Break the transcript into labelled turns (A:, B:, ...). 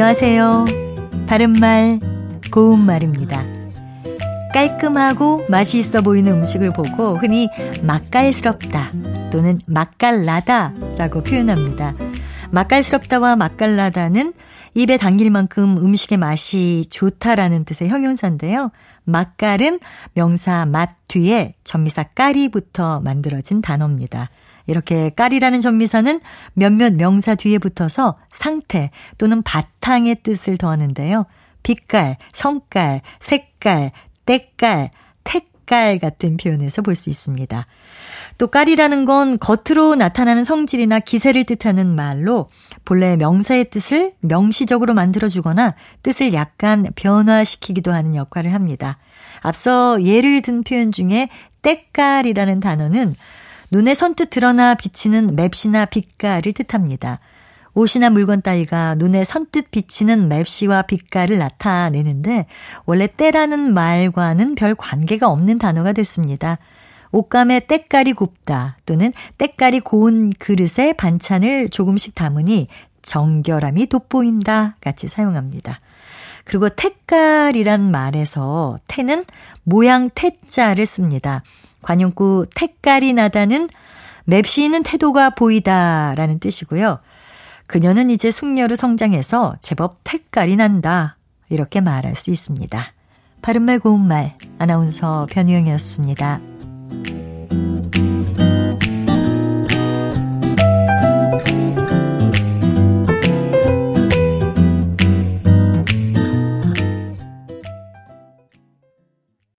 A: 안녕하세요. 바른말, 고운말입니다. 깔끔하고 맛이 있어 보이는 음식을 보고 흔히 맛깔스럽다 또는 맛깔나다 라고 표현합니다. 맛깔스럽다와 맛깔나다는 입에 당길 만큼 음식의 맛이 좋다라는 뜻의 형용사인데요. 맛깔은 명사 맛 뒤에 전미사 까리부터 만들어진 단어입니다. 이렇게 까리라는 전미사는 몇몇 명사 뒤에 붙어서 상태 또는 바탕의 뜻을 더하는데요. 빛깔, 성깔, 색깔, 때깔, 택깔 같은 표현에서 볼 수 있습니다. 또 깔이라는 건 겉으로 나타나는 성질이나 기세를 뜻하는 말로 본래 명사의 뜻을 명시적으로 만들어주거나 뜻을 약간 변화시키기도 하는 역할을 합니다. 앞서 예를 든 표현 중에 때깔이라는 단어는 눈에 선뜻 드러나 비치는 맵시나 빛깔을 뜻합니다. 옷이나 물건 따위가 눈에 선뜻 비치는 맵시와 빛깔을 나타내는데 원래 때라는 말과는 별 관계가 없는 단어가 됐습니다. 옷감에 때깔이 곱다 또는 때깔이 고운 그릇에 반찬을 조금씩 담으니 정결함이 돋보인다 같이 사용합니다. 그리고 태깔이란 말에서 태는 모양 태자를 씁니다. 관용구 태깔이 나다는 맵시 있는 태도가 보이다라는 뜻이고요. 그녀는 이제 숙녀로 성장해서 제법 택깔이 난다. 이렇게 말할 수 있습니다. 바른말 고운말 아나운서 변희영이었습니다.